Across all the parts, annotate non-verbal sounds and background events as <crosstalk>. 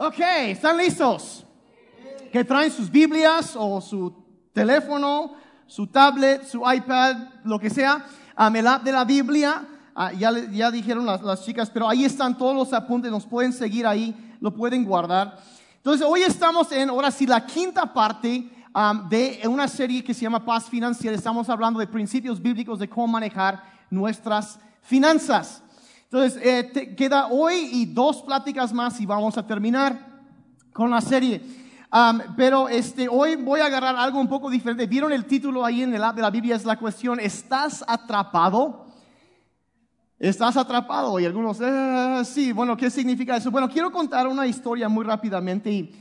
Ok, ¿están listos? Que traen sus Biblias o su teléfono, su tablet, su iPad, lo que sea, um, el app de la Biblia. Ah, ya, ya dijeron las, las chicas, pero ahí están todos los apuntes, nos pueden seguir ahí, lo pueden guardar. Entonces, hoy estamos en, ahora sí, la quinta parte um, de una serie que se llama Paz Financiera. Estamos hablando de principios bíblicos de cómo manejar nuestras finanzas. Entonces, eh, te- queda hoy y dos pláticas más y vamos a terminar con la serie. Um, pero este, hoy voy a agarrar algo un poco diferente. ¿Vieron el título ahí en el app de la Biblia? Es la cuestión, ¿estás atrapado? ¿Estás atrapado? Y algunos, "Ah, sí, bueno, ¿qué significa eso? Bueno, quiero contar una historia muy rápidamente. Y,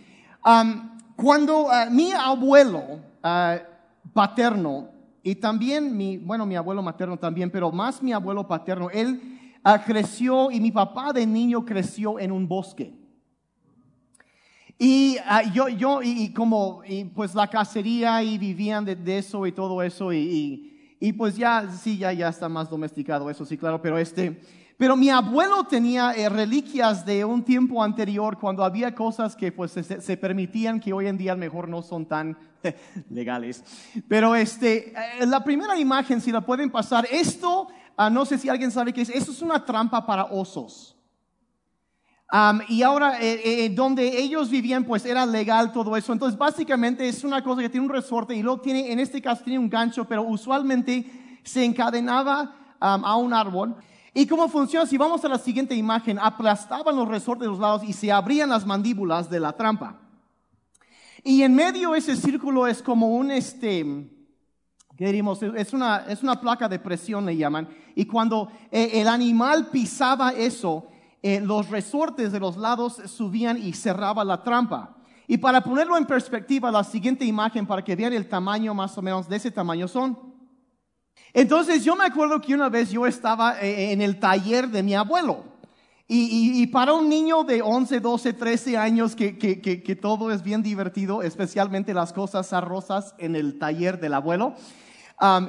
um, cuando ah, mi abuelo ah, paterno, y también mi, bueno, mi abuelo materno también, pero más mi abuelo paterno, él ah, creció y mi papá de niño creció en un bosque. Y ah, yo, yo, y, como, pues la cacería y vivían de, eso y todo eso, y, y, pues ya, sí, ya, ya está más domesticado eso, sí, claro, pero este, pero mi abuelo tenía eh, reliquias de un tiempo anterior cuando había cosas que pues se, se permitían que hoy en día a lo mejor no son tan <laughs> legales. Pero este, eh, la primera imagen, si la pueden pasar, esto, ah, no sé si alguien sabe qué es, esto es una trampa para osos. Y ahora, eh, eh, donde ellos vivían, pues era legal todo eso. Entonces, básicamente es una cosa que tiene un resorte y luego tiene, en este caso tiene un gancho, pero usualmente se encadenaba a un árbol. ¿Y cómo funciona? Si vamos a la siguiente imagen, aplastaban los resortes de los lados y se abrían las mandíbulas de la trampa. Y en medio ese círculo es como un, este, ¿qué diríamos? Es una, es una placa de presión, le llaman. Y cuando eh, el animal pisaba eso, eh, los resortes de los lados subían y cerraba la trampa. Y para ponerlo en perspectiva, la siguiente imagen, para que vean el tamaño más o menos de ese tamaño son. Entonces yo me acuerdo que una vez yo estaba eh, en el taller de mi abuelo. Y, y- y para un niño de 11, 12, 13 años que, que- que- que todo es bien divertido, especialmente las cosas arrosas en el taller del abuelo,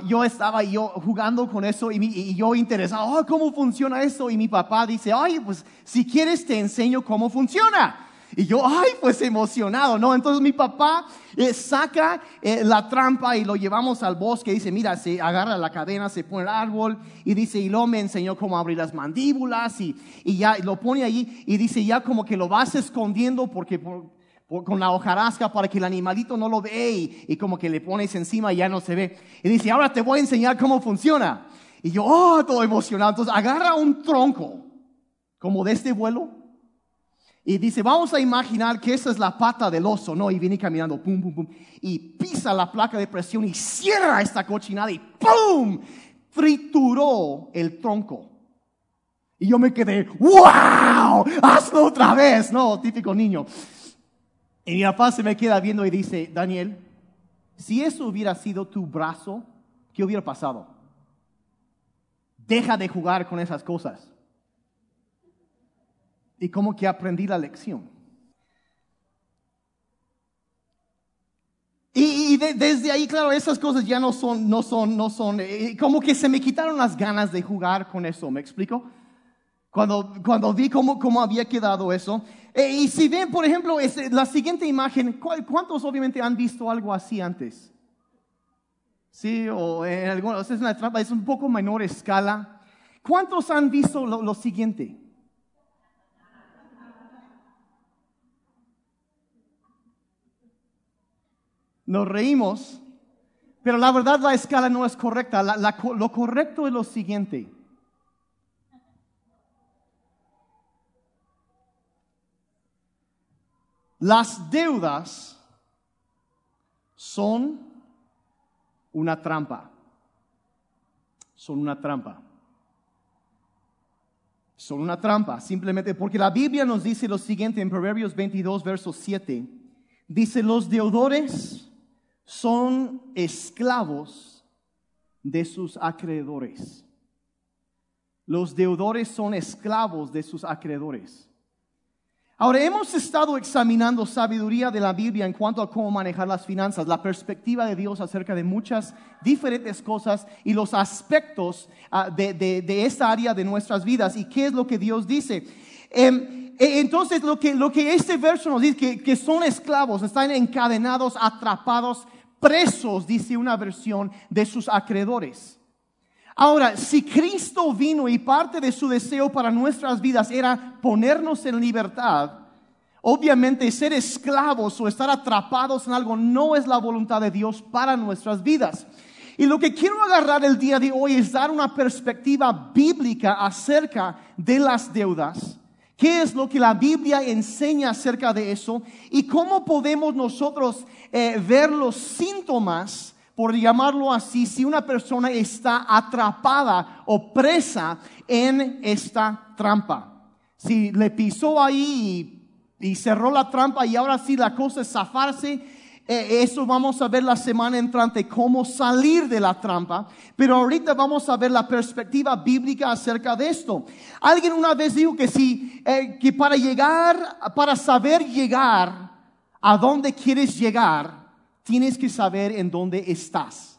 yo estaba yo jugando con eso y, yo interesado, "Oh, ¿cómo funciona eso? Y mi papá dice, ay, pues si quieres te enseño cómo funciona. Y yo, ay, pues emocionado, ¿no? Entonces mi papá eh, saca eh, la trampa y lo llevamos al bosque. Dice, mira, se agarra la cadena, se pone el árbol y dice, y luego me enseñó cómo abrir las mandíbulas y, y ya lo pone ahí y dice, ya como que lo vas escondiendo porque por- por- con la hojarasca para que el animalito no lo ve y, y como que le pones encima y ya no se ve. Y dice, ahora te voy a enseñar cómo funciona. Y yo, oh, todo emocionado. Entonces agarra un tronco como de este vuelo y dice, vamos a imaginar que esa es la pata del oso, ¿no? Y viene caminando, pum, pum, pum. Y pisa la placa de presión y cierra esta cochinada y ¡pum! Trituró el tronco. Y yo me quedé, ¡wow! ¡Hazlo otra vez! No, típico niño. Y mi papá se me queda viendo y dice, Daniel, si eso hubiera sido tu brazo, ¿qué hubiera pasado? Deja de jugar con esas cosas y como que aprendí la lección. Y, y de- desde ahí, claro, esas cosas ya no son, no son, no son, eh, como que se me quitaron las ganas de jugar con eso, ¿me explico? Cuando, cuando vi cómo, cómo había quedado eso. Eh, y si ven, por ejemplo, es, la siguiente imagen, ¿cuál- ¿cuántos obviamente han visto algo así antes? Sí, o en algunos, es una trampa, es un poco menor escala. ¿Cuántos han visto lo- lo siguiente? nos reímos, pero la verdad la escala no es correcta. Lo correcto es lo siguiente. Las deudas son una trampa. Son una trampa. Son una trampa, simplemente porque la Biblia nos dice lo siguiente en Proverbios 22, verso 7. Dice, los deudores son esclavos de sus acreedores. Los deudores son esclavos de sus acreedores. Ahora, hemos estado examinando sabiduría de la Biblia en cuanto a cómo manejar las finanzas, la perspectiva de Dios acerca de muchas diferentes cosas y los aspectos ah, de, de- de esta área de nuestras vidas y qué es lo que Dios dice. Em, e, entonces lo que, lo que este verso nos dice, que, que son esclavos, están encadenados, atrapados, presos, dice una versión, de sus acreedores. Ahora, si Cristo vino y parte de su deseo para nuestras vidas era ponernos en libertad, obviamente ser esclavos o estar atrapados en algo no es la voluntad de Dios para nuestras vidas. Y lo que quiero agarrar el día de hoy es dar una perspectiva bíblica acerca de las deudas. ¿Qué es lo que la Biblia enseña acerca de eso? Y cómo podemos nosotros eh, ver los síntomas, por llamarlo así, si una persona está atrapada o presa en esta trampa. Si le pisó ahí y, cerró la trampa y ahora sí la cosa es zafarse, eh, eso vamos a ver la semana entrante, cómo salir de la trampa. Pero ahorita vamos a ver la perspectiva bíblica acerca de esto. Alguien una vez dijo que si, eh, que para llegar, para saber llegar a donde quieres llegar, tienes que saber en dónde estás.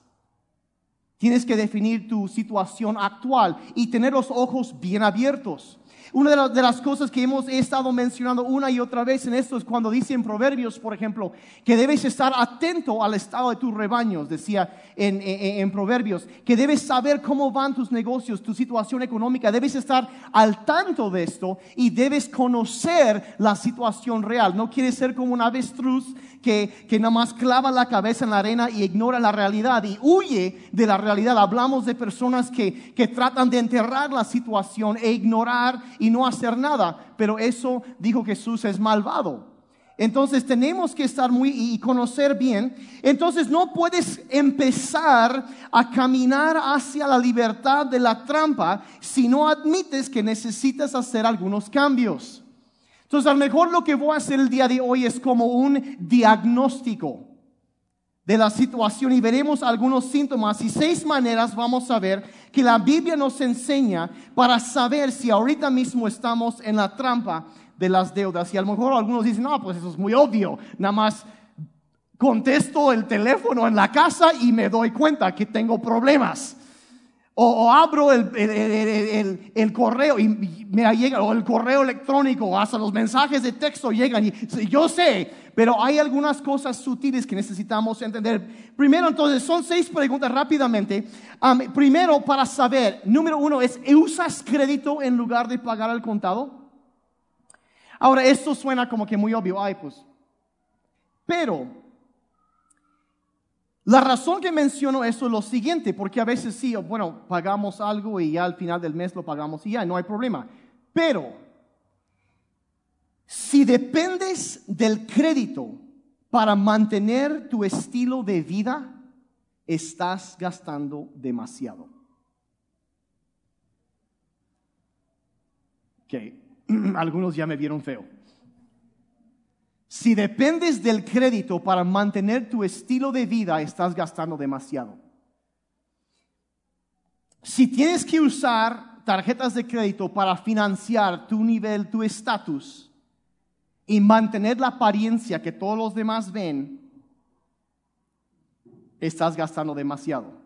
Tienes que definir tu situación actual y tener los ojos bien abiertos. Una de, las cosas que hemos estado mencionando una y otra vez en esto es cuando dice en Proverbios, por ejemplo, que debes estar atento al estado de tus rebaños, decía en, en, Proverbios, que debes saber cómo van tus negocios, tu situación económica, debes estar al tanto de esto y debes conocer la situación real. No quieres ser como un avestruz que, que nada más clava la cabeza en la arena y ignora la realidad y huye de la realidad. Hablamos de personas que, que tratan de enterrar la situación e ignorar y no hacer nada, pero eso dijo Jesús es malvado. Entonces tenemos que estar muy y conocer bien. Entonces no puedes empezar a caminar hacia la libertad de la trampa si no admites que necesitas hacer algunos cambios. Entonces, a lo mejor lo que voy a hacer el día de hoy es como un diagnóstico de la situación y veremos algunos síntomas y seis maneras vamos a ver que la Biblia nos enseña para saber si ahorita mismo estamos en la trampa de las deudas. Y a lo mejor algunos dicen, no, pues eso es muy obvio, nada más contesto el teléfono en la casa y me doy cuenta que tengo problemas. O, abro el, el, correo y me llega, o el correo electrónico, hasta los mensajes de texto llegan. Y yo sé, pero hay algunas cosas sutiles que necesitamos entender. Primero, entonces, son seis preguntas rápidamente. primero, para saber, número uno es, ¿usas crédito en lugar de pagar al contado? Ahora, esto suena como que muy obvio, ay, pues. Pero, la razón que menciono eso es lo siguiente, porque a veces sí, bueno, pagamos algo y ya al final del mes lo pagamos y ya, no hay problema. Pero, si dependes del crédito para mantener tu estilo de vida, estás gastando demasiado. Ok, <clears throat> algunos ya me vieron feo. Si dependes del crédito para mantener tu estilo de vida, estás gastando demasiado. Si tienes que usar tarjetas de crédito para financiar tu nivel, tu estatus y mantener la apariencia que todos los demás ven, estás gastando demasiado.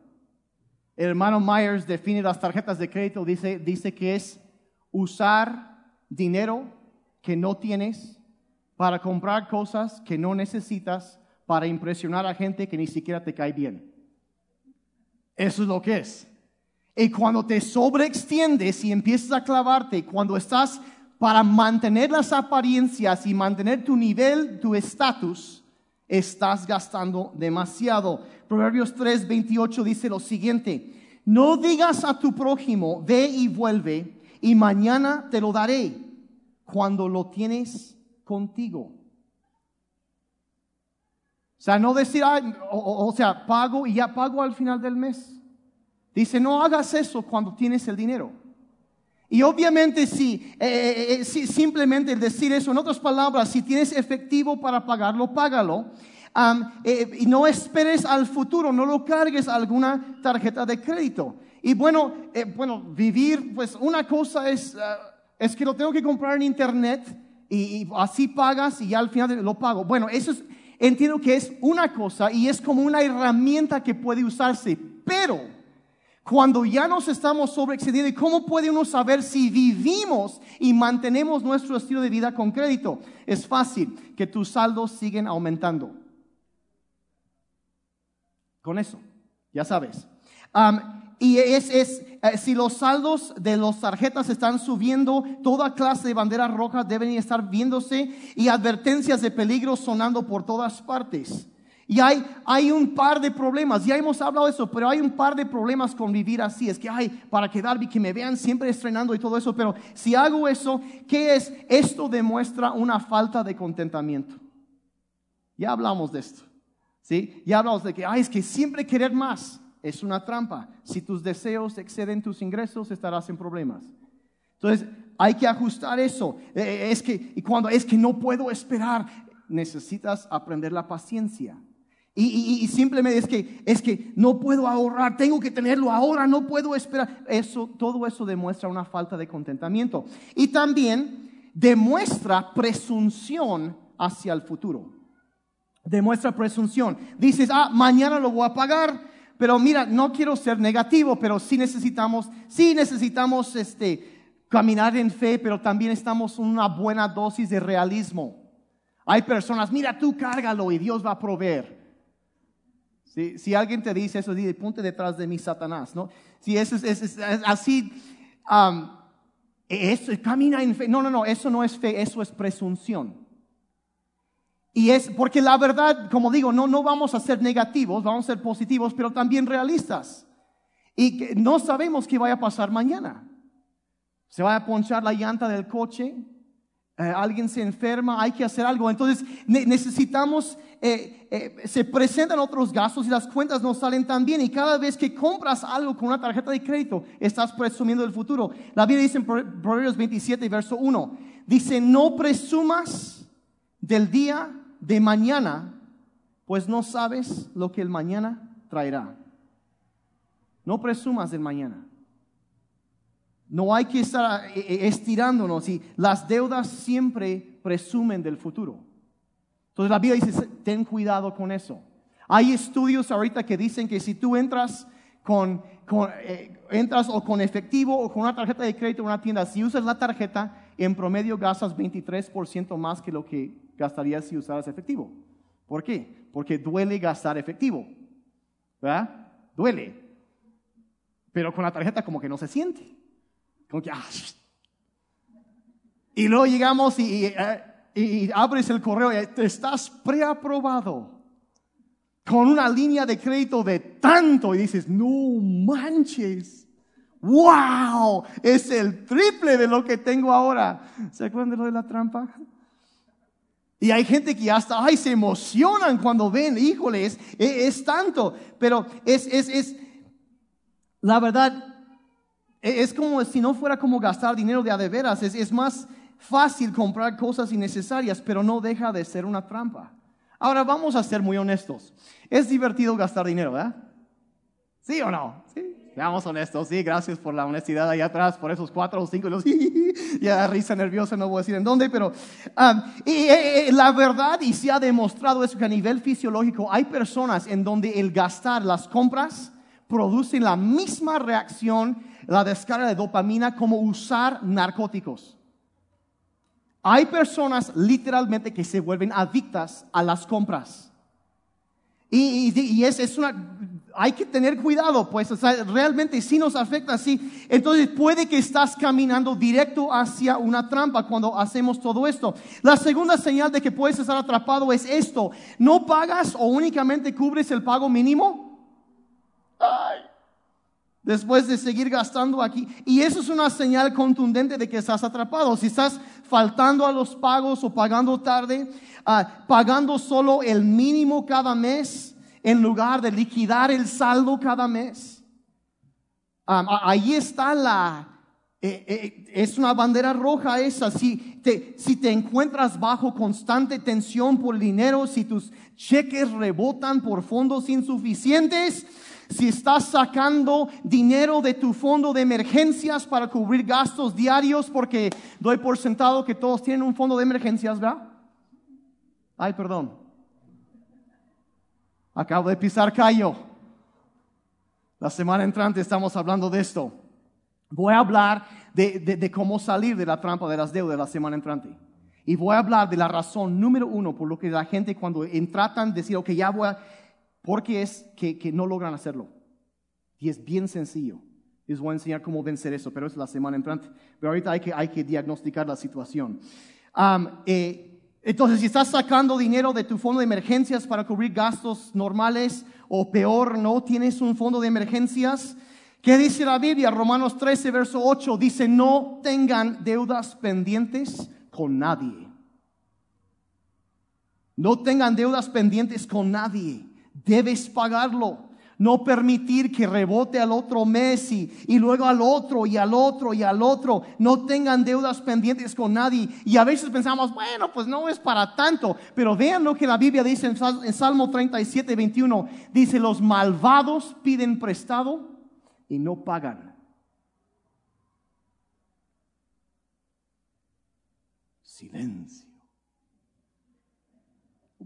El hermano Myers define las tarjetas de crédito, dice, dice que es usar dinero que no tienes para comprar cosas que no necesitas para impresionar a gente que ni siquiera te cae bien. Eso es lo que es. Y cuando te sobreextiendes y empiezas a clavarte, cuando estás para mantener las apariencias y mantener tu nivel, tu estatus, estás gastando demasiado. Proverbios 3, 28 dice lo siguiente, no digas a tu prójimo, ve y vuelve, y mañana te lo daré, cuando lo tienes contigo. O sea, no decir, o, sea, pago y ya pago al final del mes. Dice, no hagas eso cuando tienes el dinero. Y obviamente si, eh, eh, si, simplemente decir eso, en otras palabras, si tienes efectivo para pagarlo, págalo. Eh, y no esperes al futuro, no lo cargues a alguna tarjeta de crédito. Y bueno, bueno, vivir, pues una cosa es, ah, es que lo tengo que comprar en internet y, así pagas y ya al final lo pago. Bueno, eso es, entiendo que es una cosa y es como una herramienta que puede usarse, pero Cuando ya nos estamos sobreexcediendo, ¿y cómo puede uno saber si vivimos y mantenemos nuestro estilo de vida con crédito? Es fácil, que tus saldos siguen aumentando. Con eso, ya sabes. y es eh, si los saldos de las tarjetas están subiendo, toda clase de banderas rojas deben estar viéndose y advertencias de peligro sonando por todas partes. Y hay, hay un par de problemas, ya hemos hablado de eso, pero hay un par de problemas con vivir así. Es que hay para quedar, que me vean siempre estrenando y todo eso, pero si hago eso, ¿qué es? Esto demuestra una falta de contentamiento. Ya hablamos de esto, ¿sí? Ya hablamos de que, ay, es que siempre querer más es una trampa. Si tus deseos exceden tus ingresos, estarás en problemas. Entonces, hay que ajustar eso. Eh, eh, es que, y cuando es que no puedo esperar, necesitas aprender la paciencia. Y, simplemente es que, es que no puedo ahorrar, tengo que tenerlo ahora, no puedo esperar. Eso, todo eso demuestra una falta de contentamiento. Y también demuestra presunción hacia el futuro. Demuestra presunción. Dices, ah, mañana lo voy a pagar, pero mira, no quiero ser negativo, pero sí necesitamos, sí necesitamos este, caminar en fe, pero también estamos en una buena dosis de realismo. Hay personas, mira, tú cárgalo y Dios va a proveer. Si, alguien te dice eso, dice, ponte detrás de mí, Satanás, ¿no? Si eso es, así, um, camina en fe. No, no, no, eso no es fe, eso es presunción. Y es porque la verdad, como digo, no, no vamos a ser negativos, vamos a ser positivos, pero también realistas. Y no sabemos qué vaya a pasar mañana. Se va a ponchar la llanta del coche, eh, alguien se enferma, hay que hacer algo. Entonces necesitamos, eh, eh, se presentan otros gastos y las cuentas no salen tan bien. Y cada vez que compras algo con una tarjeta de crédito, estás presumiendo el futuro. La Biblia dice en Proverbios 27, verso 1, dice, no presumas del día de mañana, pues no sabes lo que el mañana traerá. No presumas del mañana. No hay que estar eh, eh, estirándonos y las deudas siempre presumen del futuro. Entonces la Biblia dice, ten cuidado con eso. Hay estudios ahorita que dicen que si tú entras con, eh, entras o con efectivo o con una tarjeta de crédito en una tienda, si usas la tarjeta, en promedio gastas 23% más que lo que gastarías si usaras efectivo. ¿Por qué? Porque duele gastar efectivo. ¿Verdad? Duele. Pero con la tarjeta como que no se siente. Ah, y luego llegamos eh, y, abres el correo y te estás preaprobado con una línea de crédito de tanto y dices, no manches, wow, es el triple de lo que tengo ahora. ¿Se acuerdan de lo de la trampa? Y hay gente que hasta, ay, se emocionan cuando ven, híjole, es, es, tanto, pero es, es, es, la verdad, e, es como si no fuera como gastar dinero de a de veras. Es, es más fácil comprar cosas innecesarias, pero no deja de ser una trampa. Ahora vamos a ser muy honestos. Es divertido gastar dinero, ¿verdad? ¿Sí o no? Sí. Seamos honestos, sí, gracias por la honestidad ahí atrás, por esos cuatro o cinco, los, <laughs> ya risa nerviosa, no voy a decir en dónde, pero um, y, eh, eh, la verdad, y se ha demostrado eso, que a nivel fisiológico hay personas en donde el gastar las compras produce la misma reacción la descarga de dopamina como usar narcóticos. Hay personas literalmente que se vuelven adictas a las compras. Y, es, es, una, hay que tener cuidado, pues, realmente sí nos afecta, sí. Entonces puede que estás caminando directo hacia una trampa cuando hacemos todo esto. La segunda señal de que puedes estar atrapado es esto. ¿No pagas o únicamente cubres el pago mínimo? Ay después de seguir gastando aquí. Y eso es una señal contundente de que estás atrapado. Si estás faltando a los pagos o pagando tarde, ah, pagando solo el mínimo cada mes en lugar de liquidar el saldo cada mes. ahí está la... Eh, eh, es una bandera roja esa. Si te, si te encuentras bajo constante tensión por dinero, si tus cheques rebotan por fondos insuficientes, si estás sacando dinero de tu fondo de emergencias para cubrir gastos diarios, porque doy por sentado que todos tienen un fondo de emergencias, ¿verdad? Ay, perdón. Acabo de pisar callo. La semana entrante estamos hablando de esto. Voy a hablar de, de, cómo salir de la trampa de las deudas la semana entrante. Y voy a hablar de la razón número uno por lo que la gente cuando tratan de decir, ok, ya voy a, porque es que, que no logran hacerlo. Y es bien sencillo. Les voy a enseñar cómo vencer eso, pero es la semana entrante. Pero ahorita hay que, hay que diagnosticar la situación. Eh, entonces, si estás sacando dinero de tu fondo de emergencias para cubrir gastos normales o peor, no tienes un fondo de emergencias, ¿qué dice la Biblia? Romanos 13, verso 8 dice, no tengan deudas pendientes con nadie. No tengan deudas pendientes con nadie. Debes pagarlo no permitir que rebote al otro mes y, luego al otro y al otro y al otro. No tengan deudas pendientes con nadie. Y a veces pensamos, bueno, pues no es para tanto. Pero vean lo que la Biblia dice en Salmo 37, 21. Dice, los malvados piden prestado y no pagan. Silencio.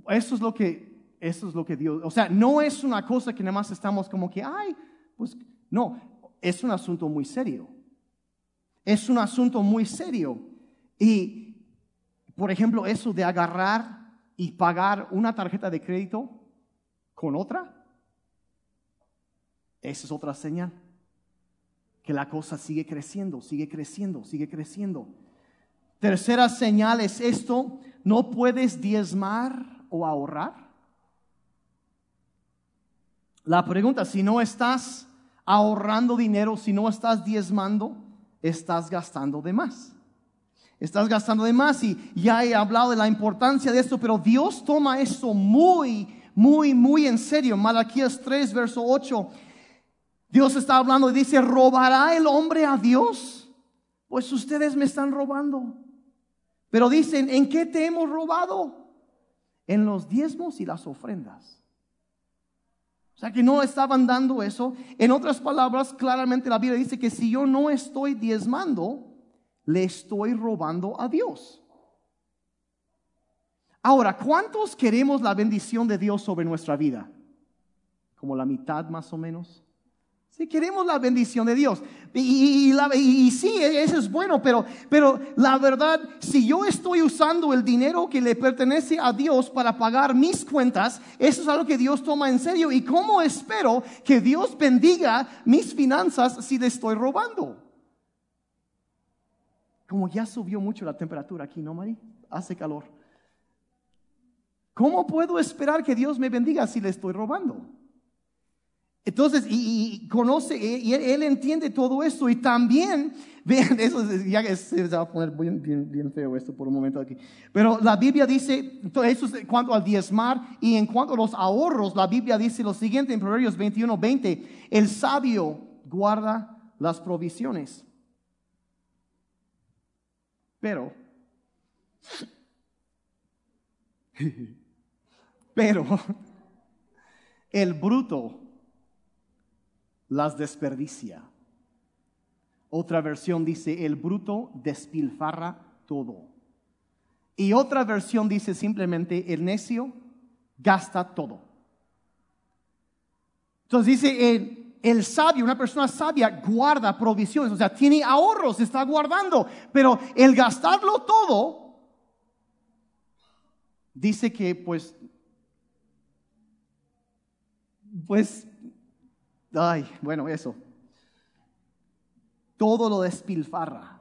Eso es lo que eso es lo que Dios, o sea, no es una cosa que nada más estamos como que, ay, pues no, es un asunto muy serio. Es un asunto muy serio. Y, por ejemplo, eso de agarrar y pagar una tarjeta de crédito con otra, esa es otra señal. Que la cosa sigue creciendo, sigue creciendo, sigue creciendo. Tercera señal es esto, no puedes diezmar o ahorrar. La pregunta, si no estás ahorrando dinero, si no estás diezmando, estás gastando de más. Estás gastando de más y ya he hablado de la importancia de esto, pero Dios toma eso muy, muy, muy en serio. Malaquías 3, verso 8. Dios está hablando y dice, ¿robará el hombre a Dios? Pues ustedes me están robando. Pero dicen, ¿en qué te hemos robado? En los diezmos y las ofrendas. O sea que no estaban dando eso. En otras palabras, claramente la Biblia dice que si yo no estoy diezmando, le estoy robando a Dios. Ahora, ¿cuántos queremos la bendición de Dios sobre nuestra vida? Como la mitad más o menos. Si queremos la bendición de Dios. Y, y, sí, eso es bueno, pero, pero la verdad, si yo estoy usando el dinero que le pertenece a Dios para pagar mis cuentas, eso es algo que Dios toma en serio. ¿Y cómo espero que Dios bendiga mis finanzas si le estoy robando? Como ya subió mucho la temperatura aquí, ¿no, Mari? Hace calor. ¿Cómo puedo esperar que Dios me bendiga si le estoy robando? Entonces, y, conoce, y él, entiende todo esto y también, <laughs> vean, eso ya se va a poner bien, bien, feo esto por un momento aquí, pero la Biblia dice, eso es en cuanto al diezmar y en cuanto a los ahorros, la Biblia dice lo siguiente en Proverbios 21, 20, el sabio guarda las provisiones, pero, <laughs> pero, <laughs> el bruto las desperdicia. Otra versión dice, el bruto despilfarra todo. Y otra versión dice simplemente, el necio gasta todo. Entonces dice, el, el, sabio, una persona sabia, guarda provisiones, o sea, tiene ahorros, está guardando, pero el gastarlo todo, dice que pues, pues Ay, bueno, eso. Todo lo despilfarra.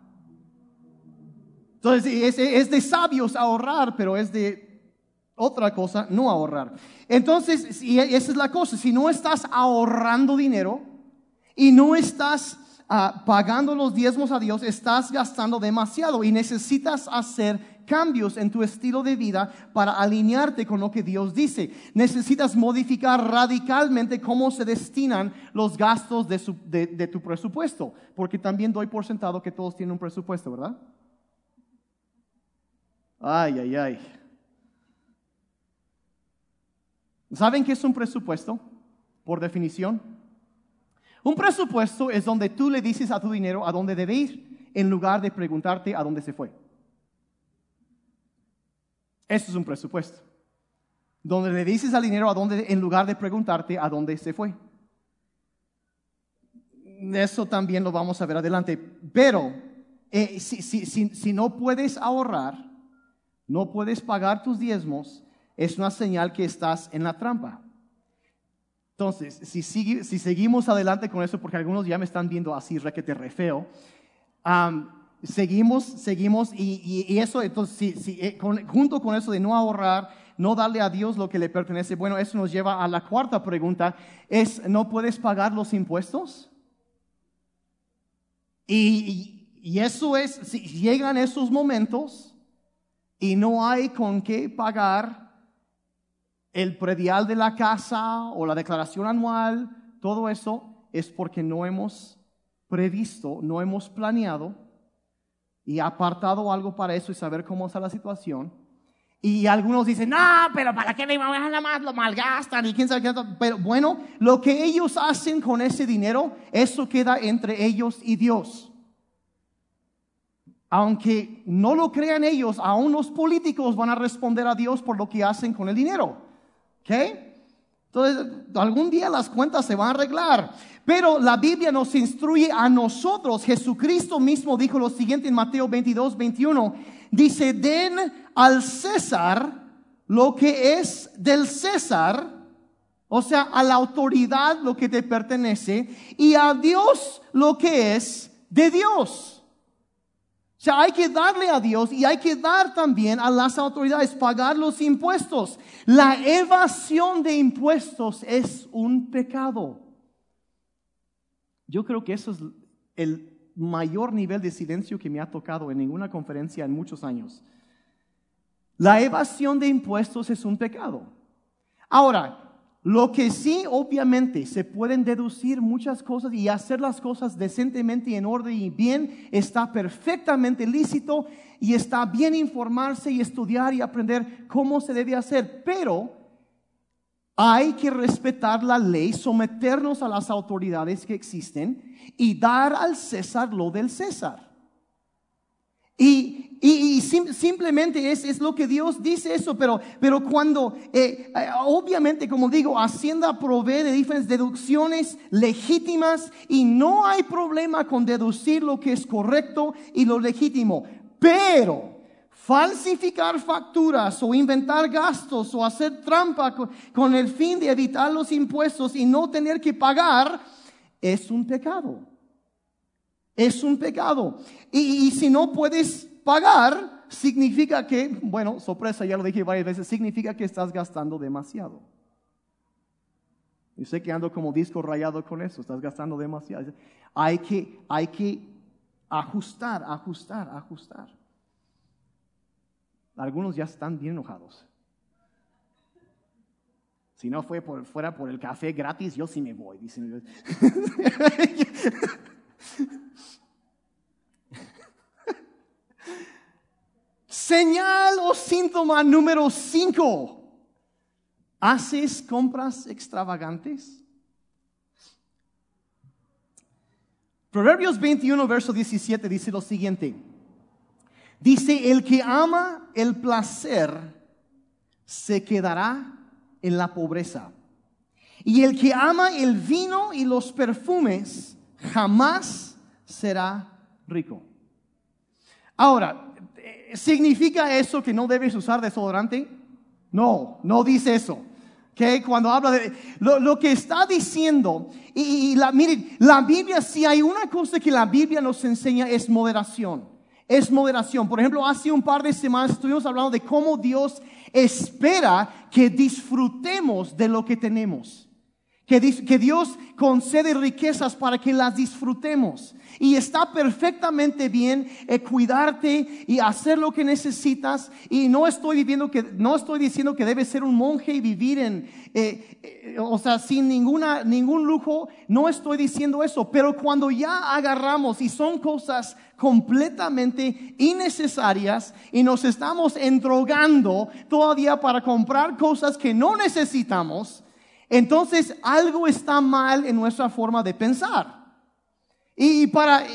Entonces, es, de sabios ahorrar, pero es de otra cosa no ahorrar. Entonces, esa es la cosa. Si no estás ahorrando dinero y no estás ah, pagando los diezmos a Dios, estás gastando demasiado y necesitas hacer cambios en tu estilo de vida para alinearte con lo que Dios dice. Necesitas modificar radicalmente cómo se destinan los gastos de, tu presupuesto, porque también doy por sentado que todos tienen un presupuesto, ¿verdad? Ay, ay, ay. ¿Saben qué es un presupuesto? Por definición. Un presupuesto es donde tú le dices a tu dinero a dónde debe ir, en lugar de preguntarte a dónde se fue. Eso es un presupuesto. Donde le dices al dinero a dónde, en lugar de preguntarte a dónde se fue. eso también lo vamos a ver adelante. Pero eh, si, si, si, si no puedes ahorrar, no puedes pagar tus diezmos, es una señal que estás en la trampa. Entonces, si, si seguimos adelante con eso, porque algunos ya me están viendo así, requete re feo, seguimos, seguimos, y, eso, entonces, si, eh, junto con eso de no ahorrar, no darle a Dios lo que le pertenece, bueno, eso nos lleva a la cuarta pregunta, es, ¿no puedes pagar los impuestos? Y, y eso es, si llegan esos momentos y no hay con qué pagar, el predial de la casa o la declaración anual, todo eso es porque no hemos previsto, no hemos planeado y apartado algo para eso y saber cómo está la situación. Y algunos dicen, no, pero ¿para qué nada más lo malgastan? Y quién sabe qué. Pero bueno, lo que ellos hacen con ese dinero, eso queda entre ellos y Dios. Aunque no lo crean ellos, aún los políticos van a responder a Dios por lo que hacen con el dinero. ¿Ok? Entonces, algún día las cuentas se van a arreglar. Pero la Biblia nos instruye a nosotros. Jesucristo mismo dijo lo siguiente en Mateo 22, 21. Dice, den al César lo que es del César, o sea, a la autoridad lo que te pertenece, y a Dios lo que es de Dios sea, hay que darle a Dios y hay que dar también a las autoridades, pagar los impuestos. La evasión de impuestos es un pecado. Yo creo que eso es el mayor nivel de silencio que me ha tocado en ninguna conferencia en muchos años. La evasión de impuestos es un pecado. Ahora, lo que sí, obviamente, se pueden deducir muchas cosas y hacer las cosas decentemente en orden y bien, está perfectamente lícito y está bien informarse y estudiar y aprender cómo se debe hacer, pero hay que respetar la ley, someternos a las autoridades que existen y dar al César lo del César. Y, y, simplemente es, es, lo que Dios dice eso, pero, pero cuando, eh, eh, obviamente, como digo, Hacienda provee de diferentes deducciones legítimas y no hay problema con deducir lo que es correcto y lo legítimo. Pero falsificar facturas o inventar gastos o hacer trampa con el fin de evitar los impuestos y no tener que pagar es un pecado. Es un pecado. Y, si no puedes pagar, significa que, bueno, sorpresa, ya lo dije varias veces, significa que estás gastando demasiado. Y sé que ando como disco rayado con eso, estás gastando demasiado. Hay que, hay que ajustar, ajustar, ajustar. Algunos ya están bien enojados. Si no fue por, fuera por el café gratis, yo sí me voy. Dicen. <laughs> Señal o síntoma número 5. ¿Haces compras extravagantes? Proverbios 21, verso 17 dice lo siguiente. Dice, el que ama el placer se quedará en la pobreza. Y el que ama el vino y los perfumes jamás será rico. Ahora, ¿significa eso que no debes usar desodorante? No, no dice eso. Que cuando habla de lo, que está diciendo, y, la, miren, la Biblia, si hay una cosa que la Biblia nos enseña es moderación. Es moderación. Por ejemplo, hace un par de semanas estuvimos hablando de cómo Dios espera que disfrutemos de lo que tenemos. Que, Dios concede riquezas para que las disfrutemos. Y está perfectamente bien eh, cuidarte y hacer lo que necesitas. Y no estoy viviendo que, no estoy diciendo que debes ser un monje y vivir en, eh, eh, o sea, sin ninguna, ningún lujo. No estoy diciendo eso. Pero cuando ya agarramos y son cosas completamente innecesarias y nos estamos endrogando todavía para comprar cosas que no necesitamos, entonces algo está mal en nuestra forma de pensar. Y para,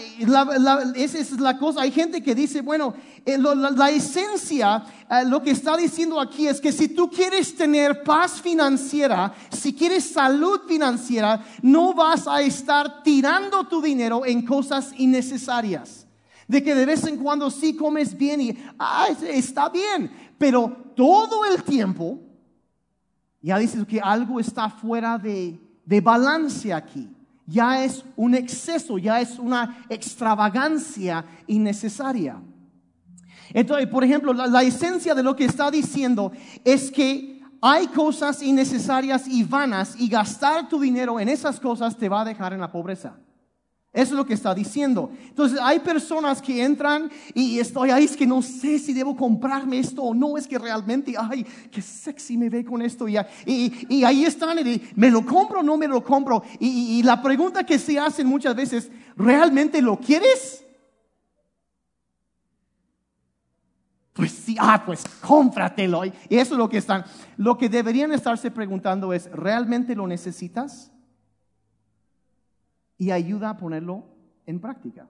esa es la cosa, hay gente que dice, bueno, eh, la, esencia, eh, lo que está diciendo aquí es que si tú quieres tener paz financiera, si quieres salud financiera, no vas a estar tirando tu dinero en cosas innecesarias. De que de vez en cuando sí comes bien y, ah, está bien, pero todo el tiempo, ya dices que algo está fuera de, de balance aquí ya es un exceso, ya es una extravagancia innecesaria. Entonces, por ejemplo, la, esencia de lo que está diciendo es que hay cosas innecesarias y vanas y gastar tu dinero en esas cosas te va a dejar en la pobreza. Eso es lo que está diciendo. Entonces hay personas que entran y estoy ahí, es que no sé si debo comprarme esto o no, es que realmente, ay, qué sexy me ve con esto. Y, y, ahí están, y, ¿me lo compro o no me lo compro? Y, la pregunta que se hacen muchas veces, ¿realmente lo quieres? Pues sí, ah, pues cómpratelo. Y eso es lo que están. Lo que deberían estarse preguntando es, ¿realmente lo necesitas? Y ayuda a ponerlo en práctica.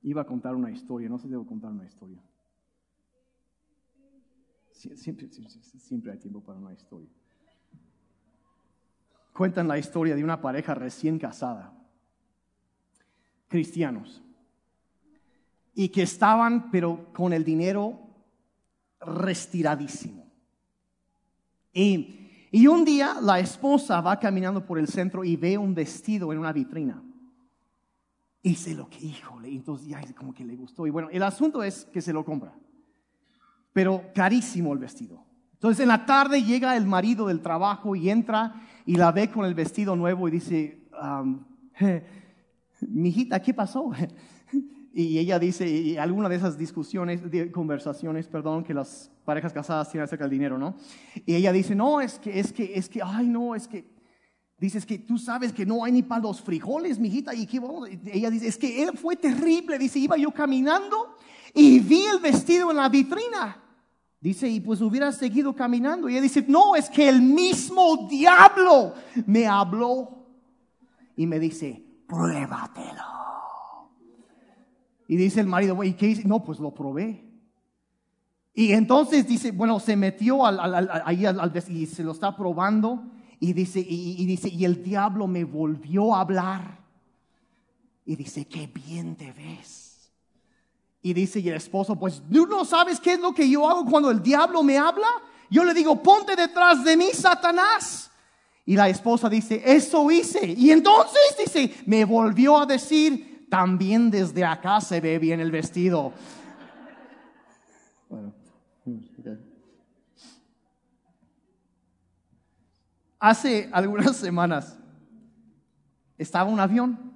Iba a contar una historia, no sé si debo contar una historia. Siempre, siempre, hay tiempo para una historia. Cuentan la historia de una pareja recién casada, cristianos, y que estaban, pero con el dinero restiradísimo. Y y un día la esposa va caminando por el centro y ve un vestido en una vitrina. Y se lo que, híjole, entonces ya como que le gustó. Y bueno, el asunto es que se lo compra. Pero carísimo el vestido. Entonces en la tarde llega el marido del trabajo y entra y la ve con el vestido nuevo y dice, um, <laughs> ¿qué pasó? Y ella dice, y alguna de esas discusiones, conversaciones, perdón, que las parejas casadas tienen acerca del dinero, ¿no? Y ella dice, no, es que, es que, es que, ay, no, es que, dices que tú sabes que no hay ni para los frijoles, mijita, y ella dice, es que él fue terrible, dice, iba yo caminando y vi el vestido en la vitrina. Dice, y pues hubiera seguido caminando. Y ella dice, no, es que el mismo diablo me habló y me dice, pruébatelo. Y dice el marido, ¿y qué dice? No, pues lo probé. Y entonces dice, bueno, se metió al, ahí al, y se lo está probando. Y dice, y, dice, y el diablo me volvió a hablar. Y dice, qué bien te ves. Y dice, y el esposo, pues, ¿tú no sabes qué es lo que yo hago cuando el diablo me habla? Yo le digo, ponte detrás de mí, Satanás. Y la esposa dice, eso hice. Y entonces dice, me volvió a decir, también desde acá se ve bien el vestido. Hace algunas semanas estaba un avión.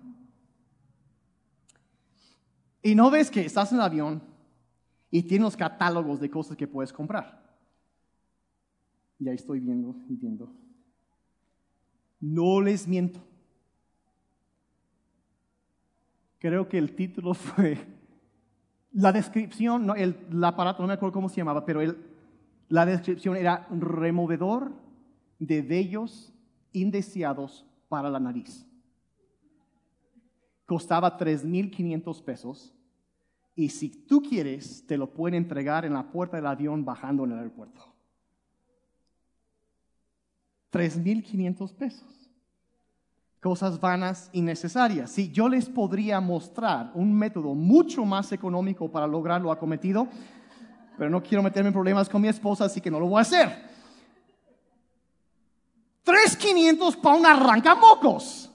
Y no ves que estás en el avión y tiene los catálogos de cosas que puedes comprar. Ya estoy viendo y viendo. No les miento. Creo que el título <laughs> fue, la descripción, no, el, aparato, no me acuerdo cómo se llamaba, pero el, la descripción era removedor de vellos indeseados para la nariz. Costaba 3.500 pesos y si tú quieres, te lo pueden entregar en la puerta del avión bajando en el aeropuerto. 3.500 pesos cosas vanas y necesarias. Si yo les podría mostrar un método mucho más económico para lograr lo acometido, pero no quiero meterme en problemas con mi esposa, así que no lo voy a hacer. 3.500 para un arrancamocos.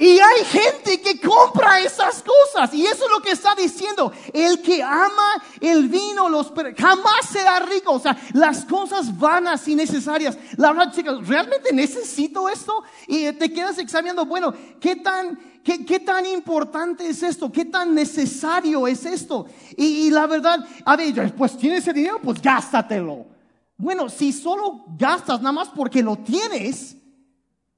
Y hay gente que compra esas cosas. Y eso es lo que está diciendo. El que ama el vino los, jamás será rico. O sea, las cosas vanas y necesarias. La verdad, chicos, ¿realmente necesito esto? Y te quedas examinando, bueno, ¿qué tan, qué, qué tan importante es esto? ¿Qué tan necesario es esto? Y, la verdad, a ver, pues tienes ese dinero, pues gástatelo. Bueno, si solo gastas nada más porque lo tienes,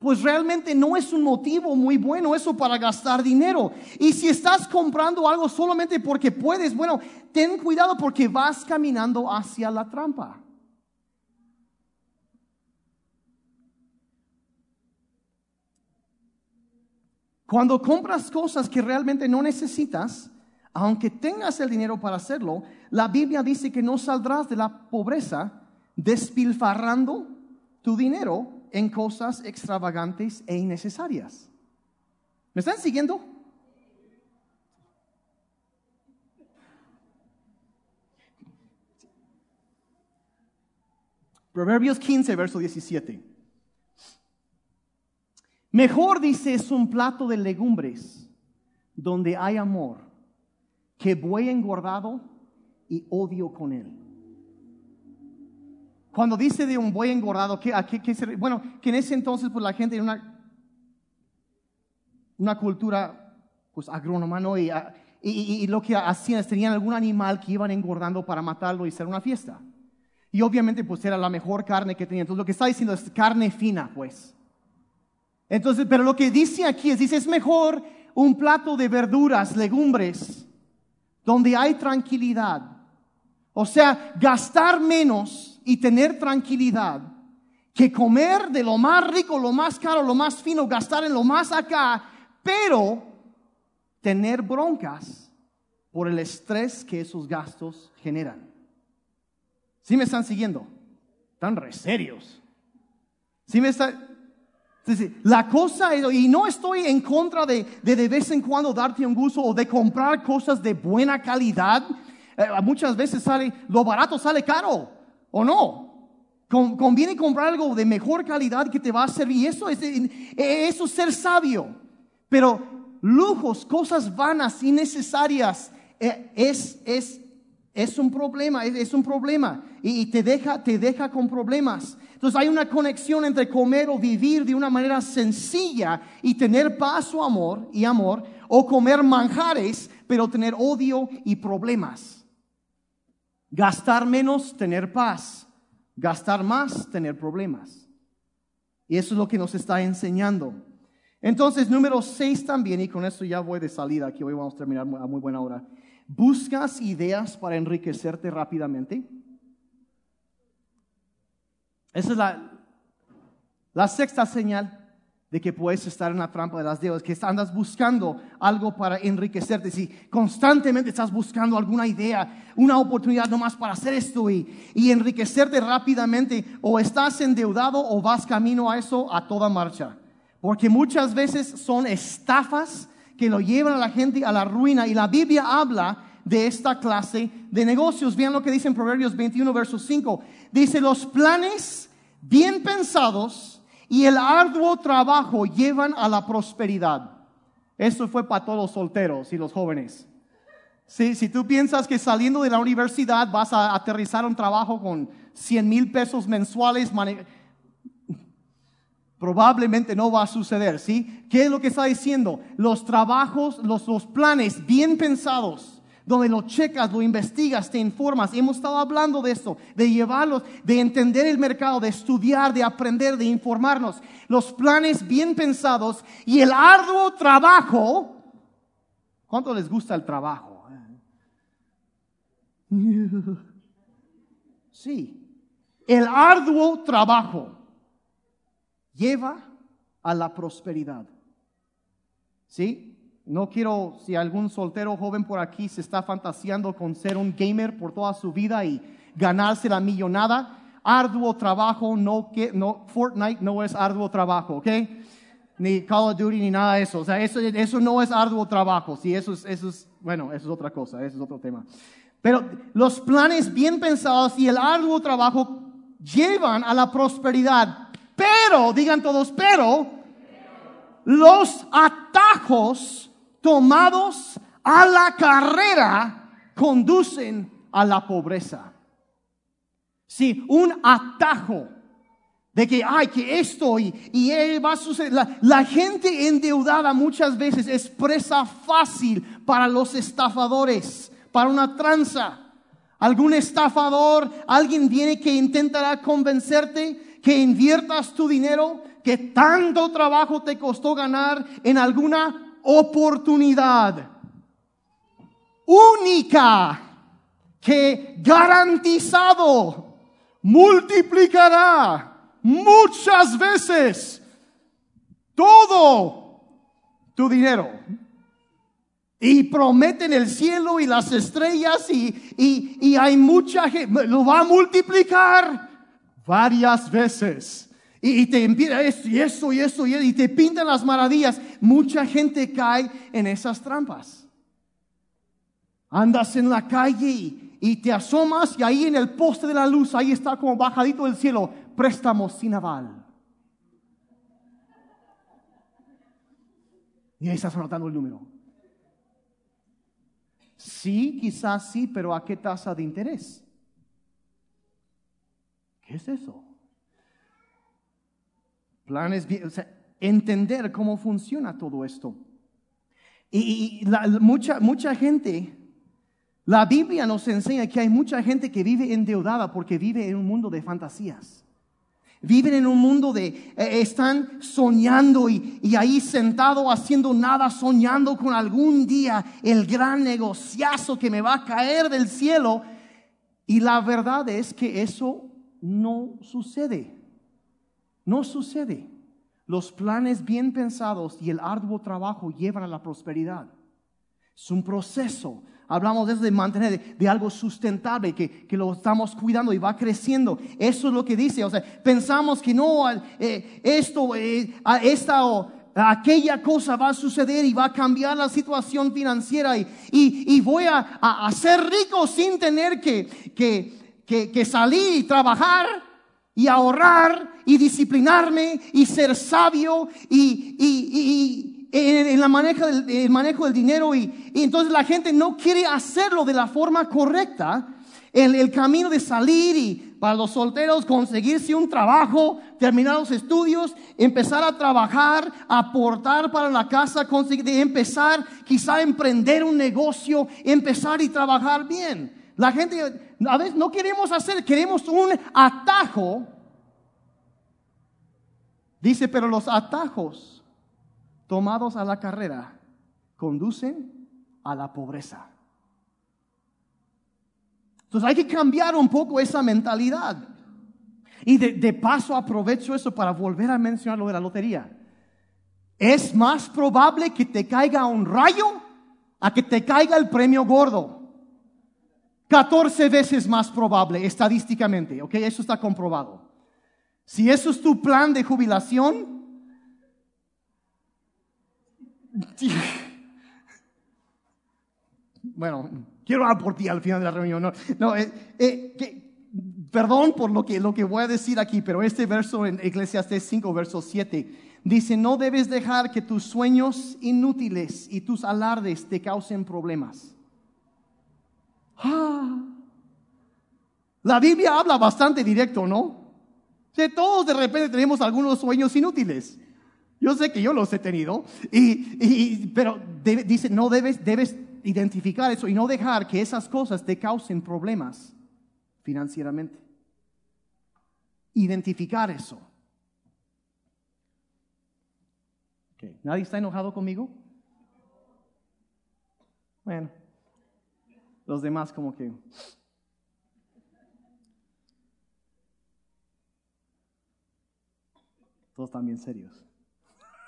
pues realmente no es un motivo muy bueno eso para gastar dinero. Y si estás comprando algo solamente porque puedes, bueno, ten cuidado porque vas caminando hacia la trampa. Cuando compras cosas que realmente no necesitas, aunque tengas el dinero para hacerlo, la Biblia dice que no saldrás de la pobreza despilfarrando tu dinero en cosas extravagantes e innecesarias. ¿Me están siguiendo? Proverbios 15, verso 17. Mejor dice es un plato de legumbres donde hay amor que buey engordado y odio con él. Cuando dice de un buey engordado, ¿qué, a qué, se, bueno, que en ese entonces pues la gente en una, una cultura pues agrónoma, ¿no? Y, y, y, lo que hacían es tenían algún animal que iban engordando para matarlo y hacer una fiesta. Y obviamente pues era la mejor carne que tenían. Entonces lo que está diciendo es carne fina, pues. Entonces, pero lo que dice aquí es, dice, es mejor un plato de verduras, legumbres, donde hay tranquilidad. O sea, gastar menos y tener tranquilidad que comer de lo más rico, lo más caro, lo más fino, gastar en lo más acá, pero tener broncas por el estrés que esos gastos generan. ¿Sí me están siguiendo? Están re serios. ¿Sí me están? La cosa es, y no estoy en contra de, de vez en cuando darte un gusto o de comprar cosas de buena calidad. Eh, muchas veces sale, lo barato sale caro, ¿o no? conviene comprar algo de mejor calidad que te va a servir. Eso es, eso es ser sabio. Pero lujos, cosas vanas, innecesarias, eh, es, es es un problema, es, un problema y, te, deja, te deja con problemas. Entonces hay una conexión entre comer o vivir de una manera sencilla y tener paz o amor y amor, o comer manjares pero tener odio y problemas. Gastar menos, tener paz. Gastar más, tener problemas. Y eso es lo que nos está enseñando. Entonces, número seis también, y con esto ya voy de salida, que hoy vamos a terminar a muy buena hora. ¿Buscas ideas para enriquecerte rápidamente? Esa es la, la sexta señal de que puedes estar en la trampa de las deudas, que andas buscando algo para enriquecerte. Si constantemente estás buscando alguna idea, una oportunidad nomás para hacer esto y, y enriquecerte rápidamente, o estás endeudado o vas camino a eso a toda marcha. Porque muchas veces son estafas que lo llevan a la gente a la ruina. Y la Biblia habla de esta clase de negocios. Vean lo que dice en Proverbios 21, verso 5. Dice, los planes bien pensados y el arduo trabajo llevan a la prosperidad. Eso fue para todos los solteros y los jóvenes. si tú piensas que saliendo de la universidad vas a aterrizar un trabajo con 100 mil pesos mensuales, Probablemente no va a suceder, ¿sí? ¿Qué es lo que está diciendo? Los trabajos, los, los planes bien pensados, donde lo checas, lo investigas, te informas. Hemos estado hablando de esto, de llevarlos, de entender el mercado, de estudiar, de aprender, de informarnos. Los planes bien pensados y el arduo trabajo. ¿Cuánto les gusta el trabajo? <laughs> Sí, el arduo trabajo lleva a la prosperidad. ¿Sí? No quiero, si algún soltero joven por aquí se está fantaseando con ser un gamer por toda su vida y ganarse la millonada, arduo trabajo, no, que, no, Fortnite no es arduo trabajo, ¿ok? Ni Call of Duty ni nada de eso. O sea, eso, eso no es arduo trabajo. Sí, eso es, eso es, bueno, eso es otra cosa, eso es otro tema. Pero los planes bien pensados y el arduo trabajo llevan a la prosperidad. Pero, digan todos, pero, los atajos tomados a la carrera conducen a la pobreza. Si un atajo de que, ay, que esto y, y va a suceder. La, la, gente endeudada muchas veces es presa fácil para los estafadores, para una tranza. Algún estafador, alguien viene que intentará convencerte que inviertas tu dinero que tanto trabajo te costó ganar en alguna oportunidad única que garantizado multiplicará muchas veces todo tu dinero. Y prometen el cielo y las estrellas y, y, hay mucha gente, lo va a multiplicar varias veces. Y, te empieza esto y eso y eso y, y te pintan las maravillas. Mucha gente cae en esas trampas. Andas en la calle y, y te asomas y ahí en el poste de la luz, ahí está como bajadito del cielo, préstamo sin aval. Y ahí estás anotando el número. Sí, quizás sí, pero ¿a qué tasa de interés? ¿Qué es eso? Entender cómo funciona todo esto. Y, mucha, mucha gente, la Biblia nos enseña que hay mucha gente que vive endeudada porque vive en un mundo de fantasías. Viven en un mundo de, eh, están soñando y, y, ahí sentado haciendo nada, soñando con algún día el gran negociazo que me va a caer del cielo. Y la verdad es que eso no sucede. No sucede. Los planes bien pensados y el arduo trabajo llevan a la prosperidad. Es un proceso. Hablamos de eso, de mantener, de, algo sustentable, que, que, lo estamos cuidando y va creciendo. Eso es lo que dice. O sea, pensamos que no, eh, esto, eh, esta o aquella cosa va a suceder y va a cambiar la situación financiera y, y, voy a, a, ser rico sin tener que, que, que salir y trabajar y ahorrar y disciplinarme y ser sabio y, y, en, la manejo del, el manejo del dinero y, entonces la gente no quiere hacerlo de la forma correcta. El, el camino de salir y para los solteros conseguirse un trabajo, terminar los estudios, empezar a trabajar, aportar para la casa, conseguir, empezar quizá a emprender un negocio, empezar y trabajar bien. La gente no queremos hacer, queremos un atajo. Dice, pero los atajos tomados a la carrera conducen a la pobreza. Entonces hay que cambiar un poco esa mentalidad. Y de, paso aprovecho eso para volver a mencionar lo de la lotería. Es más probable que te caiga un rayo a que te caiga el premio gordo. 14 veces más probable estadísticamente, ¿ok? Eso está comprobado. Si eso es tu plan de jubilación, <laughs> bueno, quiero hablar por ti al final de la reunión. No, no eh, eh, perdón por lo que, lo que voy a decir aquí, pero este verso en Eclesiastes 5, verso 7, dice, no debes dejar que tus sueños inútiles y tus alardes te causen problemas. Ah. la Biblia habla bastante directo, ¿no? Que todos de repente tenemos algunos sueños inútiles. Yo sé que yo los he tenido, y, pero dice, no debes, debes identificar eso y no dejar que esas cosas te causen problemas financieramente. Identificar eso. ¿Nadie está enojado conmigo? Bueno, los demás como que... Todos también serios.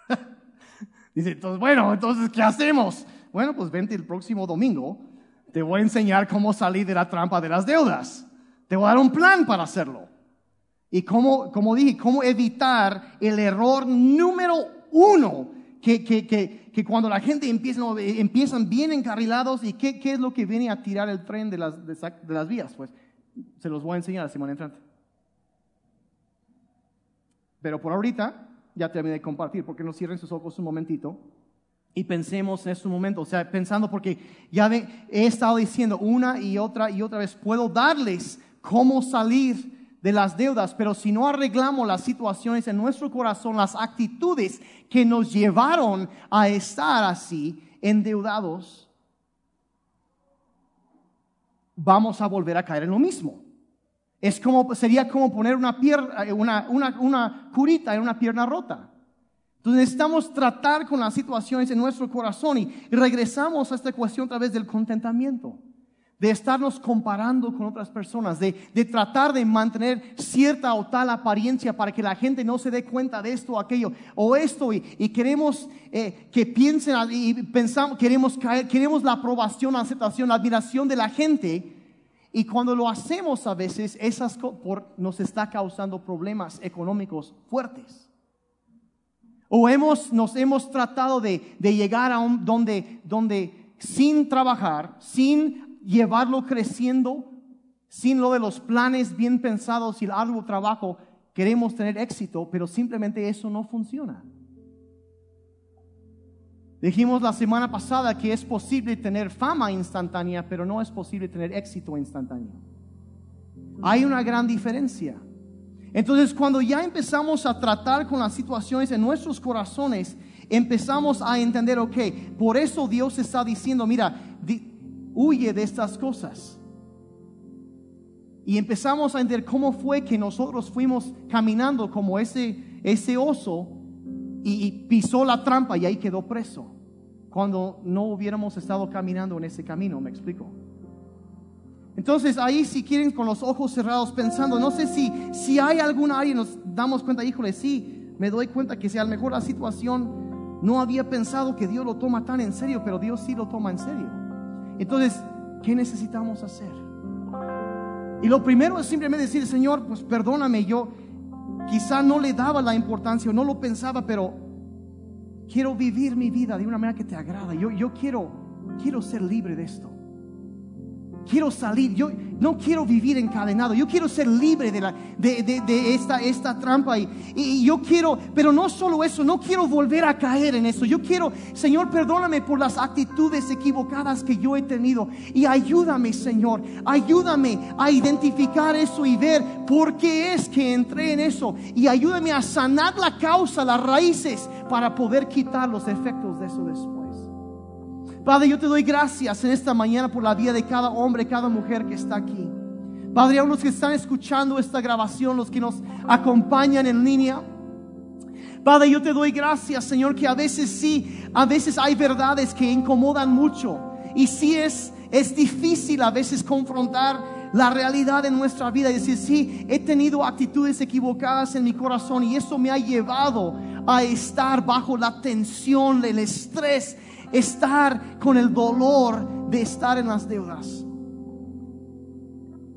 <laughs> Dice, entonces, bueno, entonces, ¿qué hacemos? Bueno, pues vente el próximo domingo, te voy a enseñar cómo salir de la trampa de las deudas. Te voy a dar un plan para hacerlo. Y cómo, como dije, cómo evitar el error número uno, que, que, que, que cuando la gente empieza, empiezan bien encarrilados y qué, es lo que viene a tirar el tren de las, de, las vías. Pues se los voy a enseñar la semana entrante. Pero por ahorita, ya terminé de compartir, porque no cierren sus ojos un momentito y pensemos en este momento, o sea, pensando porque ya he estado diciendo una y otra y otra vez, puedo darles cómo salir de las deudas, pero si no arreglamos las situaciones en nuestro corazón, las actitudes que nos llevaron a estar así, endeudados, vamos a volver a caer en lo mismo. Es como, sería como poner una, pierna, una, una, una curita en una pierna rota. Entonces necesitamos tratar con las situaciones en nuestro corazón y regresamos a esta cuestión a través del contentamiento. De estarnos comparando con otras personas, de, de, tratar de mantener cierta o tal apariencia para que la gente no se dé cuenta de esto o aquello, o esto, y, y queremos eh, que piensen, y pensamos, queremos queremos la aprobación, la aceptación, la admiración de la gente, y cuando lo hacemos a veces, esas por, nos está causando problemas económicos fuertes. O hemos, nos hemos tratado de, de llegar a un, donde, donde sin trabajar, sin llevarlo creciendo sin lo de los planes bien pensados y el trabajo. Queremos tener éxito, pero simplemente eso no funciona. Dijimos la semana pasada que es posible tener fama instantánea, pero no es posible tener éxito instantáneo. Hay una gran diferencia. Entonces, cuando ya empezamos a tratar con las situaciones en nuestros corazones, empezamos a entender, ok, por eso Dios está diciendo, mira, huye de estas cosas. Y empezamos a entender cómo fue que nosotros fuimos caminando como ese, ese oso y, pisó la trampa y ahí quedó preso. Cuando no hubiéramos estado caminando en ese camino, me explico. Entonces ahí si quieren con los ojos cerrados pensando, no sé si, si hay alguna área, nos damos cuenta, híjole, sí, me doy cuenta que si a lo mejor la situación no había pensado que Dios lo toma tan en serio, pero Dios sí lo toma en serio. Entonces, ¿qué necesitamos hacer? Y lo primero es simplemente decir, Señor, pues perdóname, yo quizá no le daba la importancia o no lo pensaba, pero quiero vivir mi vida de una manera que te agrada. Yo, yo quiero, quiero ser libre de esto. Quiero salir, yo no quiero vivir encadenado, yo quiero ser libre de, la, de, esta, esta trampa y, y, yo quiero, pero no solo eso, no quiero volver a caer en eso, yo quiero, Señor, perdóname por las actitudes equivocadas que yo he tenido y ayúdame, Señor, ayúdame a identificar eso y ver por qué es que entré en eso. Y ayúdame a sanar la causa, las raíces para poder quitar los efectos de eso después. Padre, yo te doy gracias en esta mañana por la vida de cada hombre, cada mujer que está aquí. Padre, a los que están escuchando esta grabación, los que nos acompañan en línea. Padre, yo te doy gracias, Señor, que a veces sí, a veces hay verdades que incomodan mucho. Y sí es, es difícil a veces confrontar la realidad en nuestra vida y decir, sí, he tenido actitudes equivocadas en mi corazón y eso me ha llevado a estar bajo la tensión, el estrés estar con el dolor de estar en las deudas.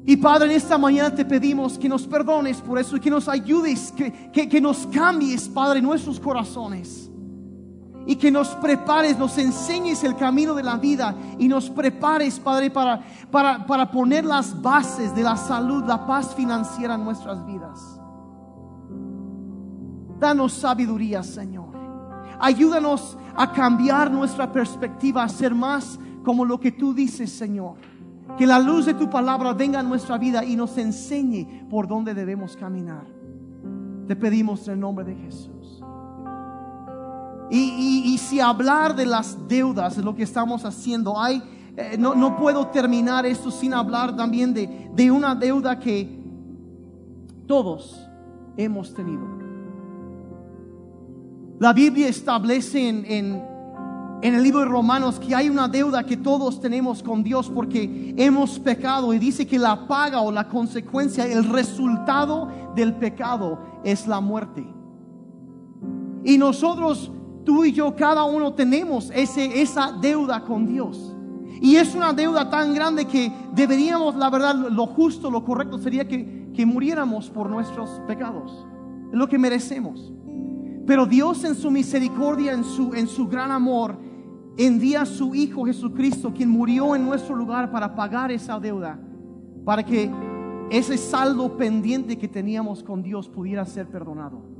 Y Padre, en esta mañana te pedimos que nos perdones por eso y que nos ayudes, que, que, nos cambies, Padre, nuestros corazones. Y que nos prepares, nos enseñes el camino de la vida y nos prepares, Padre, para, para, para poner las bases de la salud, la paz financiera en nuestras vidas. Danos sabiduría, Señor. Ayúdanos a cambiar nuestra perspectiva, a ser más como lo que tú dices, Señor. Que la luz de tu palabra venga a nuestra vida y nos enseñe por dónde debemos caminar. Te pedimos en el nombre de Jesús. Y, si hablar de las deudas es lo que estamos haciendo, hay, eh, no, no, puedo terminar esto sin hablar también de, de una deuda que todos hemos tenido. La Biblia establece en, en, el libro de Romanos que hay una deuda que todos tenemos con Dios porque hemos pecado y dice que la paga o la consecuencia, el resultado del pecado es la muerte. Y nosotros, tú y yo, cada uno tenemos ese, esa deuda con Dios. Y es una deuda tan grande que deberíamos, la verdad, lo justo, lo correcto sería que, que muriéramos por nuestros pecados. Es lo que merecemos. Pero Dios en su misericordia, en su, en su gran amor, envía a su Hijo Jesucristo, quien murió en nuestro lugar para pagar esa deuda, para que ese saldo pendiente que teníamos con Dios pudiera ser perdonado.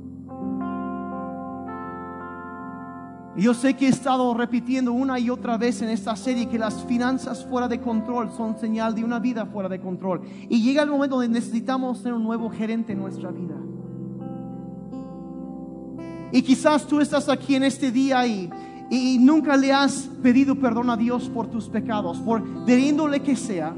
Yo sé que he estado repitiendo una y otra vez en esta serie que las finanzas fuera de control son señal de una vida fuera de control. Y llega el momento donde necesitamos tener un nuevo gerente en nuestra vida. Y quizás tú estás aquí en este día y, y nunca le has pedido perdón a Dios por tus pecados, por de que sea.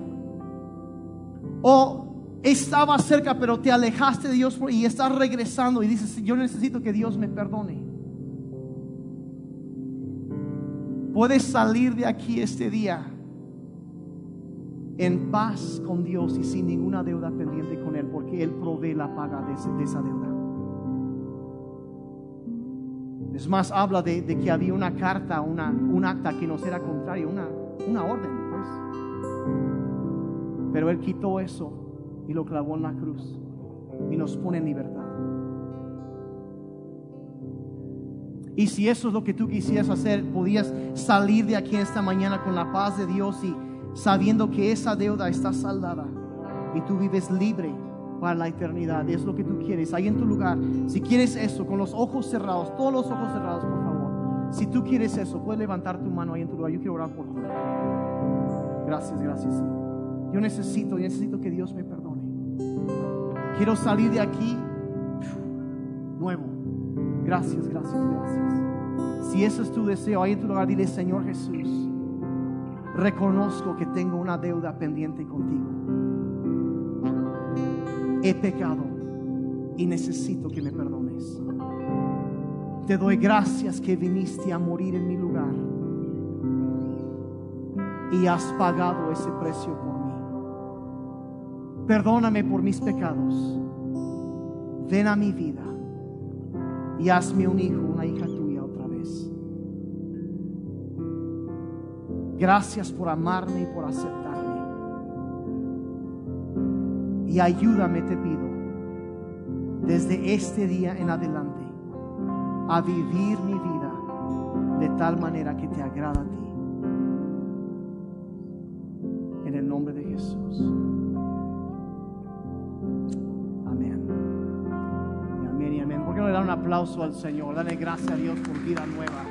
O estaba cerca pero te alejaste de Dios y estás regresando y dices, yo necesito que Dios me perdone. Puedes salir de aquí este día en paz con Dios y sin ninguna deuda pendiente con Él, porque Él provee la paga de, esa deuda. Es más, habla de, de que había una carta, una, un acta que nos era contrario, una, una orden, pues. Pero Él quitó eso y lo clavó en la cruz y nos pone en libertad. Y si eso es lo que tú quisieras hacer, podías salir de aquí esta mañana con la paz de Dios y sabiendo que esa deuda está saldada y tú vives libre para la eternidad. Es lo que tú quieres. Ahí en tu lugar, si quieres eso, con los ojos cerrados, todos los ojos cerrados, por favor. Si tú quieres eso, puedes levantar tu mano ahí en tu lugar. Yo quiero orar por ti. Gracias, gracias. Yo necesito, yo necesito que Dios me perdone. Quiero salir de aquí nuevo. Gracias, gracias, gracias. Si ese es tu deseo, ahí en tu lugar, dile, Señor Jesús, reconozco que tengo una deuda pendiente contigo. He pecado y necesito que me perdones. Te doy gracias que viniste a morir en mi lugar y has pagado ese precio por mí. Perdóname por mis pecados. Ven a mi vida y hazme un hijo, una hija tuya otra vez. Gracias por amarme y por aceptarme. Y ayúdame, te pido, desde este día en adelante, a vivir mi vida de tal manera que te agrada a ti. Aplauso al Señor? Dale gracias a Dios por vida nueva.